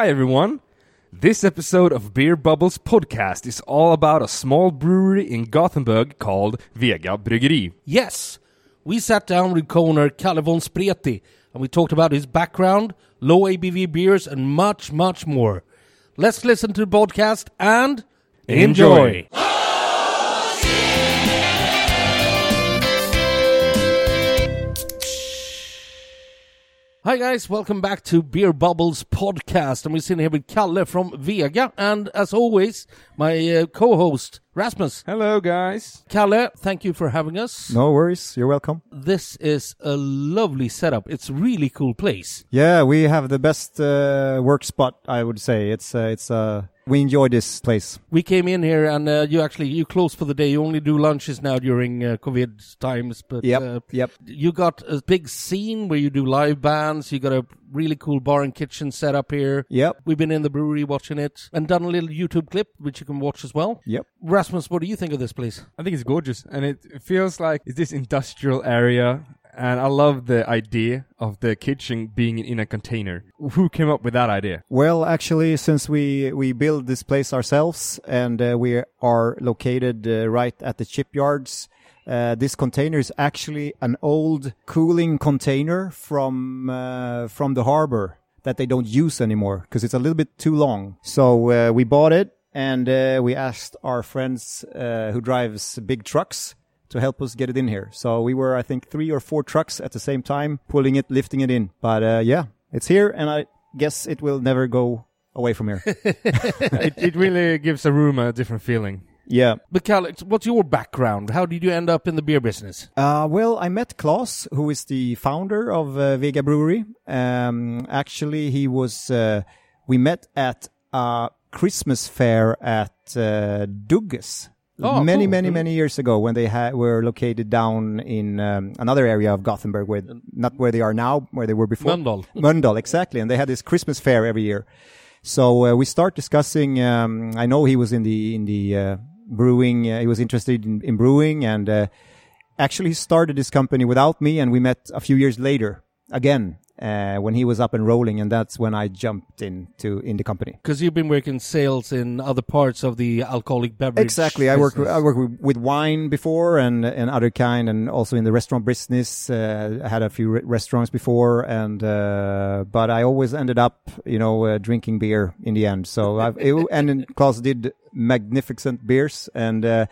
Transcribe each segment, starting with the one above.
Hi, everyone. This episode of Beer Bubbles podcast is all about a small brewery in Gothenburg called Vega Bryggeri. Yes, we sat down with co-owner Kalle von Spreti and we talked about his background, low ABV beers, and much, much more. Let's listen to the podcast and enjoy. Hi guys, welcome back to Beer Bubbles podcast, and we're sitting here with Kalle from Vega, and as always, my uh, co-host Rasmus. Hello, guys. Kalle, thank you for having us. No worries. You're welcome. This is a lovely setup. It's a really cool place. Yeah, we have the best uh, work spot. I would say it's uh, it's uh, we enjoy this place. We came in here and uh, you actually you close for the day. You only do lunches now during uh, COVID times, but Yep, uh, yep. you got a big scene where you do live bands. You got a really cool bar and kitchen set up here. Yep, We've been in the brewery watching it and done a little YouTube clip which you can watch as well. yep. Rasmus, what do you think of this place? I think it's gorgeous, and it feels like it's this industrial area. And I love the idea of the kitchen being in a container. Who came up with that idea? Well, actually, since we we build this place ourselves and uh, we are located uh, right at the shipyards. Uh, this container is actually an old cooling container from uh, from the harbor that they don't use anymore because it's a little bit too long. So uh, we bought it and uh, we asked our friends uh, who drives big trucks to help us get it in here. So we were, I think, three or four trucks at the same time pulling it, lifting it in. But uh, yeah, it's here, and I guess it will never go away from here. it, it really gives a room a different feeling. Yeah. But what's your background? How did you end up in the beer business? Uh, well, I met Klaus, who is the founder of uh, Vega Brewery. Um, actually, he was. Uh, we met at a Christmas fair at uh, Dugges. Oh, many, cool. many, Mm. many years ago, when they ha- were located down in um, another area of Gothenburg, where not where they are now, where they were before. Mölndal. Mölndal, exactly. And they had this Christmas fair every year. So uh, we start discussing. Um, I know he was in the in the uh, brewing. Uh, he was interested in, in brewing, and uh, actually started this company without me, and we met a few years later again uh, when he was up and rolling, and that's when I jumped into in the company. Because you've been working sales in other parts of the alcoholic beverage. Exactly. I work. I work with, wine before and and other kind, and also in the restaurant business. Uh, I had a few re- restaurants before, and uh, but I always ended up, you know, uh, drinking beer in the end. So I've it, and Klaus did magnificent beers, and uh,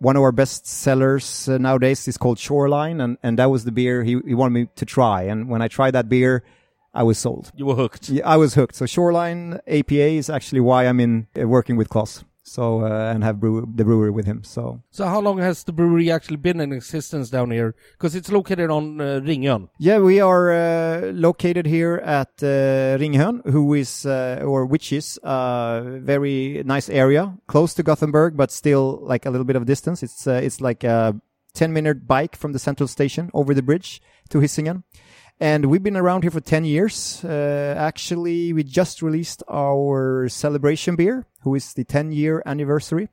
one of our best sellers uh, nowadays is called Shoreline, and and that was the beer he he wanted me to try, and when I tried that beer. I was sold. You were hooked. Yeah, I was hooked. So Shoreline APA is actually why I'm in uh, working with Klaus. So uh, and have brew- the brewery with him. So So how long has the brewery actually been in existence down here? Because it's located on uh, Ringön. yeah, we are uh, located here at uh, Ringön, who is uh, or which is a very nice area, close to Gothenburg, but still like a little bit of distance. It's uh, it's like a ten minute bike from the central station over the bridge to Hisingen. And we've been around here for 10 years. Uh, actually, we just released our celebration beer, who is the 10 year anniversary.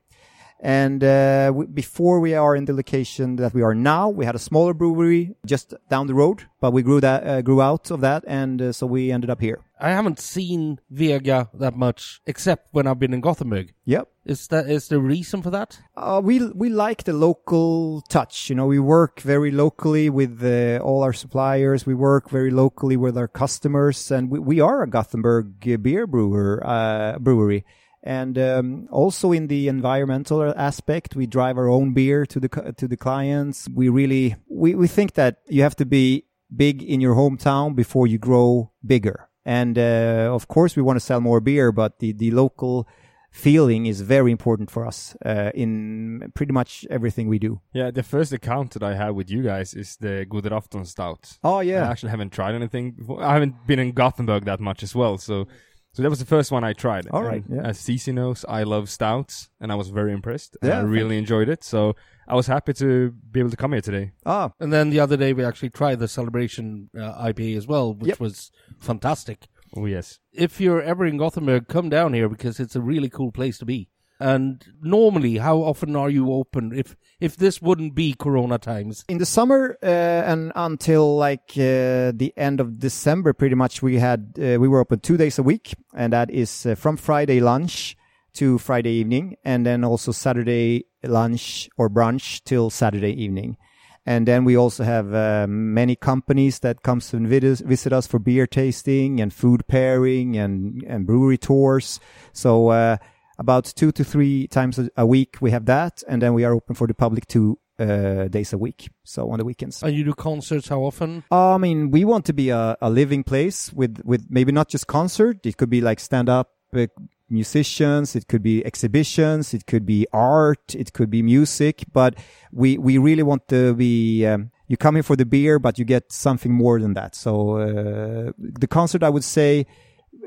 And uh, we, before we are in the location that we are now, we had a smaller brewery just down the road, but we grew that uh, grew out of that, and uh, so we ended up here. I haven't seen Vega that much, except when I've been in Gothenburg. Yep. Is that is the reason for that? Uh, we we like the local touch. You know, we work very locally with uh, all our suppliers. We work very locally with our customers, and we, we are a Gothenburg beer brewer uh, brewery. And um, also in the environmental aspect, we drive our own beer to the to the clients. We really we, we think that you have to be big in your hometown before you grow bigger. And uh, of course, we want to sell more beer, but the the local feeling is very important for us uh, in pretty much everything we do. Yeah, the first account that I have with you guys is the Goderafton Stout. Oh yeah, I actually haven't tried anything before. I haven't been in Gothenburg that much as well, so so that was the first one I tried. All right, And yeah. As CC knows, I love stouts, and I was very impressed. and Yeah, I really enjoyed it. So I was happy to be able to come here today. ah And then the other day we actually tried the celebration uh, IPA as well, which Yep. was fantastic. Oh yes, If you're ever in Gothenburg, come down here because it's a really cool place to be. And normally, how often are you open if if this wouldn't be Corona times? in the summer uh, and until like uh, the end of December, pretty much we had uh, we were open two days a week, and that is uh, from Friday lunch to Friday evening, and then also Saturday lunch or brunch till Saturday evening. And then we also have uh, many companies that comes and vid- visit us for beer tasting and food pairing and, and brewery tours. So, uh, about two to three times a, a week we have that. And then we are open for the public two, uh, days a week. So on the weekends. And you do concerts how often? I mean, we want to be a, a living place with, with maybe not just concert. It could be like stand up uh, musicians. It could be exhibitions. It could be art. It could be music, but we, we really want to be, um, you come here for the beer, but you get something more than that. So, uh, the concert, I would say,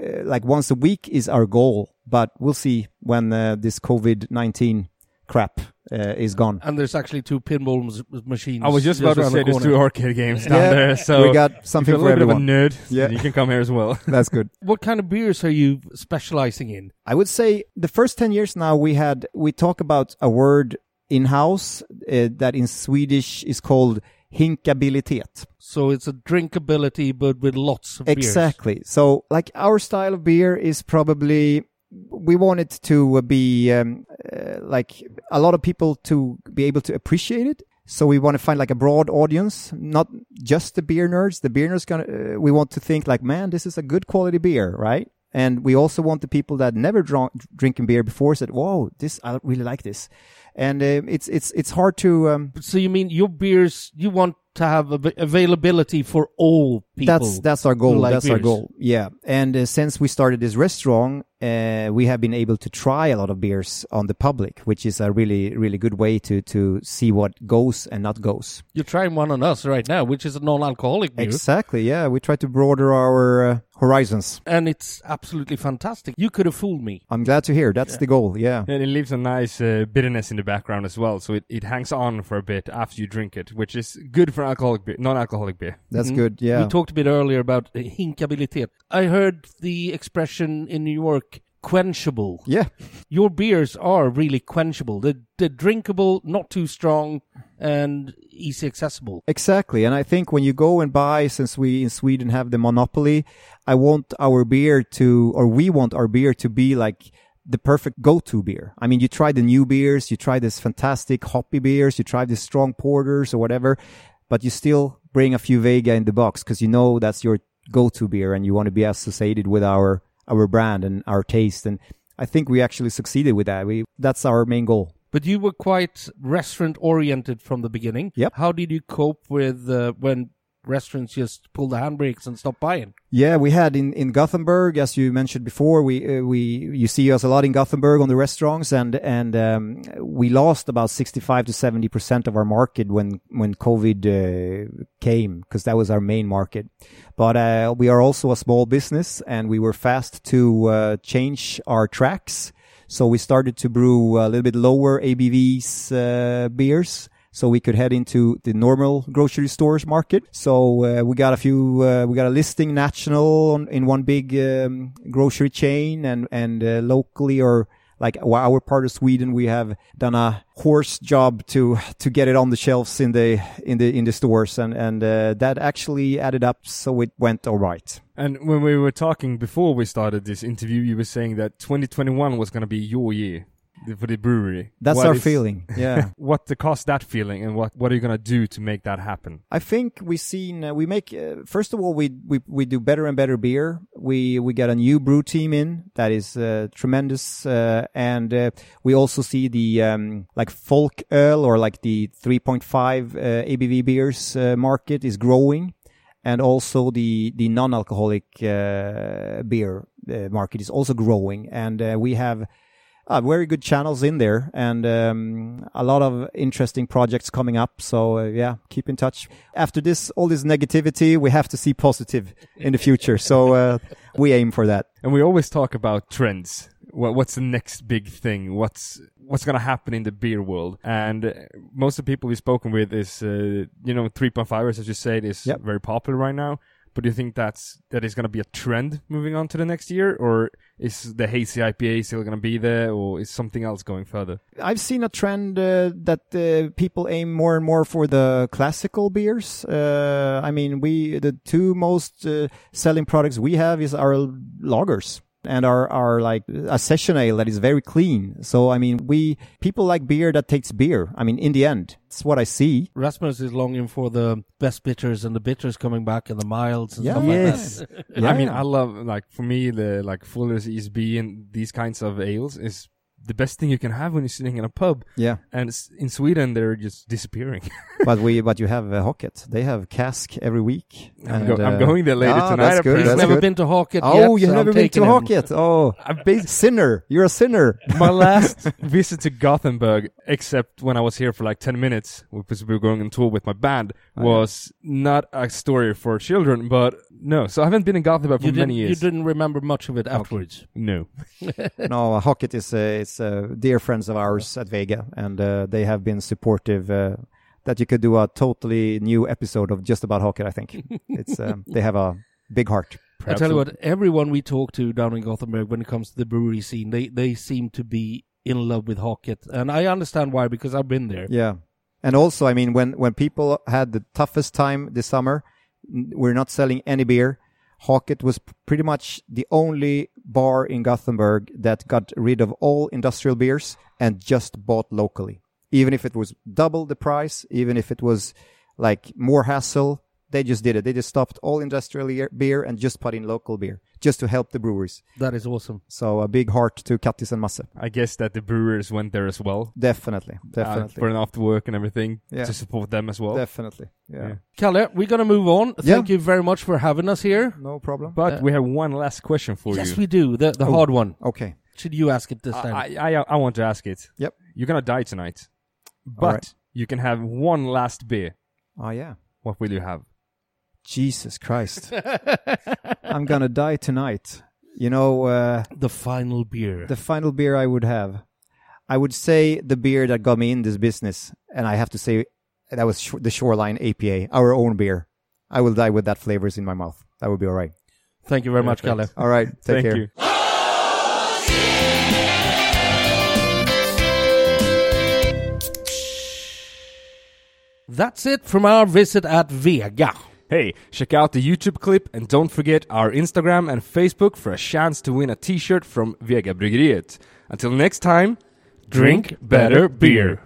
uh, like once a week is our goal, but we'll see when uh, this COVID-19 crap uh, is gone. And there's actually two pinball m- machines. I was just about to around say the there's two arcade games down Yeah, there, so we got if something you're a for little everyone. bit of a nerd, Yeah. you can come here as well. That's good. What kind of beers are you specializing in? I would say the first 10 years now we had, we talk about a word in house uh, that in Swedish is called hinkabilitet. So it's a drinkability, but with lots of beers. Exactly. So like our style of beer is probably, we want it to be um, uh, like a lot of people to be able to appreciate it. So we want to find like a broad audience, not just the beer nerds. The beer nerds gonna, uh, we want to think like, man, this is a good quality beer, right? And we also want the people that never drunk, drinking beer before said, "Whoa, this I really like this," and uh, it's it's it's hard to um, So you mean your beers? You want to have av- availability for all people? That's that's our goal. like that's our goal. Yeah. And uh, since we started this restaurant, uh, we have been able to try a lot of beers on the public, which is a really really good way to to see what goes and not goes. You're trying one on us right now, which is a non-alcoholic beer, Exactly. Yeah. We try to broaden our uh, horizons. and it's absolutely fantastic. You could have fooled me. I'm glad to hear. That's the goal. Yeah. And it leaves a nice uh, bitterness in the background as well, so it, it hangs on for a bit after you drink it, which is good for alcoholic beer, non-alcoholic beer. That's Mhm. good. Yeah. We talked a bit earlier about hinkabilitet. I heard the expression in New York, quenchable. yeah. Your beers are really quenchable. They're, they're drinkable, not too strong, and easy accessible. Exactly. And I think when you go and buy, since we in Sweden have the monopoly, I want our beer to, or we want our beer to be like the perfect go-to beer. I mean, you try the new beers, you try this fantastic hoppy beers, you try the strong porters or whatever, but you still bring a few Vega in the box because you know that's your go-to beer and you want to be associated with our, our brand and our taste. And I think we actually succeeded with that. We, that's our main goal. But you were quite restaurant oriented from the beginning. Yep. How did you cope with uh, when restaurants just pull the handbrakes and stop buying? Yeah, we had in, in Gothenburg, as you mentioned before, we, uh, we, you see us a lot in Gothenburg on the restaurants and, and, um, we lost about 65 to 70% of our market when, when COVID, uh, came, because that was our main market. But, uh, we are also a small business and we were fast to, uh, change our tracks. So we started to brew a little bit lower ABVs, uh, beers so we could head into the normal grocery stores market. So uh, we got a few, uh, we got a listing national on, in one big um, grocery chain, and and uh, locally or like our part of Sweden, we have done a horse job to to get it on the shelves in the in the in the stores, and and uh, that actually added up, so it went all right. And when we were talking before we started this interview, you were saying that 2021 was going to be your year for the brewery. That's What our is- feeling. Yeah. What the cost that feeling, and what what are you going to do to make that happen? I think we seen uh, we make uh, first of all we we we do better and better beer. We we got a new brew team in that is uh, tremendous, uh, and uh, we also see the um, like folk ale or like the 3.5 uh, ABV beers uh, market is growing, and also the the non-alcoholic uh, beer uh, market is also growing, and uh, we have uh, very good channels in there and um, a lot of interesting projects coming up. So uh, yeah, keep in touch. After this, all this negativity, we have to see positive in the future. So uh, we aim for that. And we always talk about trends. What's the next big thing? What's what's going to happen in the beer world? And uh, most of the people we've spoken with is, uh, you know, 3.5 as you said, is Yep. very popular right now. But do you think that's that is going to be a trend moving on to the next year, or is the hazy IPA still going to be there, or is something else going further? I've seen a trend uh, that uh, people aim more and more for the classical beers. Uh, I mean, we the two most uh, selling products we have is our lagers and our our like a session ale that is very clean. So I mean, we people like beer that takes beer. I mean, in the end, it's what I see. Rasmus is longing for the best bitters and the bitters coming back and the milds and Yeah. stuff Yes. like that. Yeah. I mean, I love like for me the like Fuller's ESB and these kinds of ales is the best thing you can have when you're sitting in a pub. Yeah, And s- in Sweden, they're just disappearing. but we but you have uh, Haket. They have cask every week. I'm, and, go- I'm uh, going there later ah, tonight. that's good, apparently. He's that's never good. been to Haket Oh, yet. you've so I'm never been to him. Haket. Oh, I've bas- sinner. You're a sinner. my last visit to Gothenburg, except when I was here for like 10 minutes, because we were going on tour with my band, Oh, yeah. was not a story for children, but no. So I haven't been in Gothenburg for You didn't, many you didn't remember much of it afterwards. No. no, uh, Haket is uh, it's uh, dear friends of ours at Vega, and uh, they have been supportive. Uh, that you could do a totally new episode of just about Haket. I think it's um, they have a big heart. I tell you what, everyone we talk to down in Gothenburg when it comes to the brewery scene, they, they seem to be in love with Haket. And I understand why, because I've been there. Yeah, and also, I mean, when when people had the toughest time this summer, we're not selling any beer. Haket was pretty much the only bar in Gothenburg that got rid of all industrial beers and just bought locally. Even if it was double the price, even if it was like more hassle, they just did it. They just stopped all industrial beer and just put in local beer, just to help the breweries. That is awesome. So a big heart to Kattis and Masse. I guess that the brewers went there as well. Definitely, uh, definitely, for an after work and everything Yeah. to support them as well. definitely. Yeah. Yeah. Kalle, we're going to move on. Thank you very much for having us here. no problem. But Uh, we have one last question for yes, you. Yes, we do. The, the Oh. hard one. Okay. Should you ask it this time? I, I, I want to ask it. Yep. You're gonna die tonight, but Alright. you can have one last beer. Oh yeah. What will you have? Jesus Christ. I'm gonna die tonight. You know, uh, the final beer. the final beer I would have, I would say the beer that got me in this business, and I have to say that was sh- the Shoreline APA, our own beer. I will die with that flavors in my mouth. That would be all right. Thank you very much, Kalle. All right. Take Thank care. you. That's it from our visit at Vega. Hey, check out the YouTube clip and don't forget our Instagram and Facebook for a chance to win a t-shirt from Vega Bryggeriet. Until next time, drink better beer.